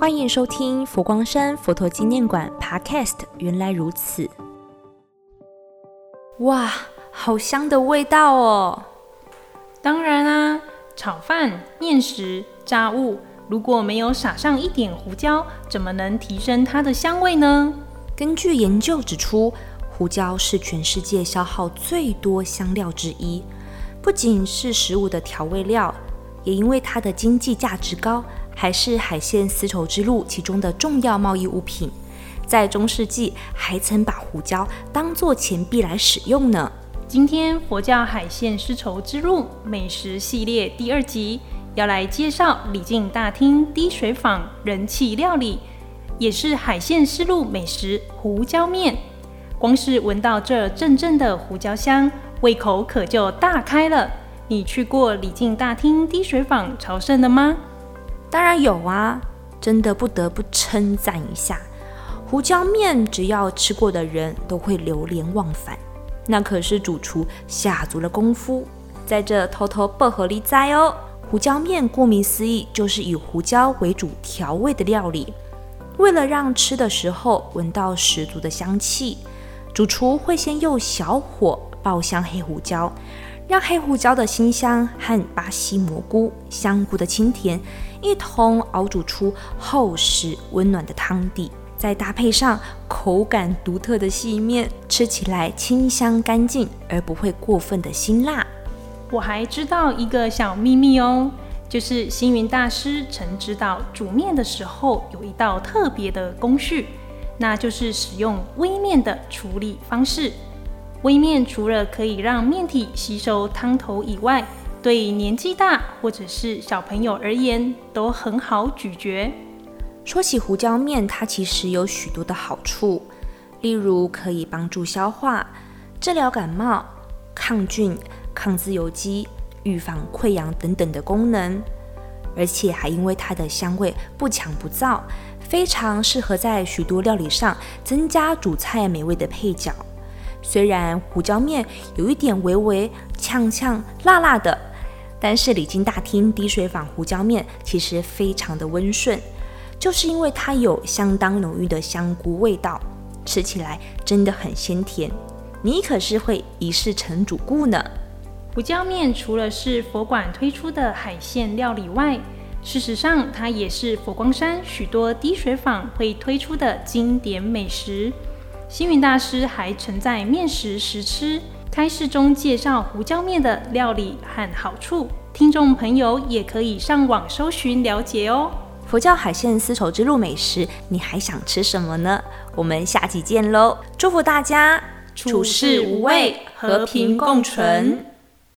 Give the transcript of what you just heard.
欢迎收听佛光山佛陀纪念馆 Podcast。原来如此，哇，好香的味道哦！当然啊，炒饭、面食、炸物，如果没有撒上一点胡椒，怎么能提升它的香味呢？根据研究指出，胡椒是全世界消耗最多香料之一，不仅是食物的调味料，也因为它的经济价值高，还是海线丝绸之路其中的重要贸易物品。在中世纪，还曾把胡椒当作钱币来使用呢。今天佛教海线丝绸之路美食系列第二集，要来介绍礼敬大厅滴水坊人气料理。也是海线丝路美食胡椒面，光是闻到这阵阵的胡椒香，胃口可就大开了。你去过礼敬大厅滴水坊朝圣了吗？当然有啊，真的不得不称赞一下，胡椒面只要吃过的人都会流连忘返。那可是主厨下足了功夫，在这偷偷薄荷里栽哦。胡椒面顾名思义，就是以胡椒为主调味的料理。为了让吃的时候闻到十足的香气，主厨会先用小火爆香黑胡椒，让黑胡椒的辛香和巴西蘑菇、香菇的清甜一同熬煮出厚实温暖的汤底，再搭配上口感独特的细面，吃起来清香干净而不会过分的辛辣。我还知道一个小秘密哦。就是星云大师曾知道煮面的时候有一道特别的工序，那就是使用微面的处理方式。微面除了可以让面体吸收汤头以外，对年纪大或者是小朋友而言都很好咀嚼。说起胡椒面，它其实有许多的好处，例如可以帮助消化、治疗感冒、抗菌、抗自由基。预防溃疡等等的功能，而且还因为它的香味不强不燥，非常适合在许多料理上增加主菜美味的配角。虽然胡椒面有一点微微呛呛辣辣的，但是礼金大厅滴水坊胡椒面其实非常的温顺，就是因为它有相当浓郁的香菇味道，吃起来真的很鲜甜。你可是会一试成主顾呢。胡椒面除了是佛馆推出的海鲜料理外，事实上它也是佛光山许多滴水坊会推出的经典美食。星云大师还曾在面食实吃开示中介绍胡椒面的料理和好处，听众朋友也可以上网搜寻了解哦。佛教海鲜丝绸之路美食，你还想吃什么呢？我们下期见喽！祝福大家处事无畏，和平共存。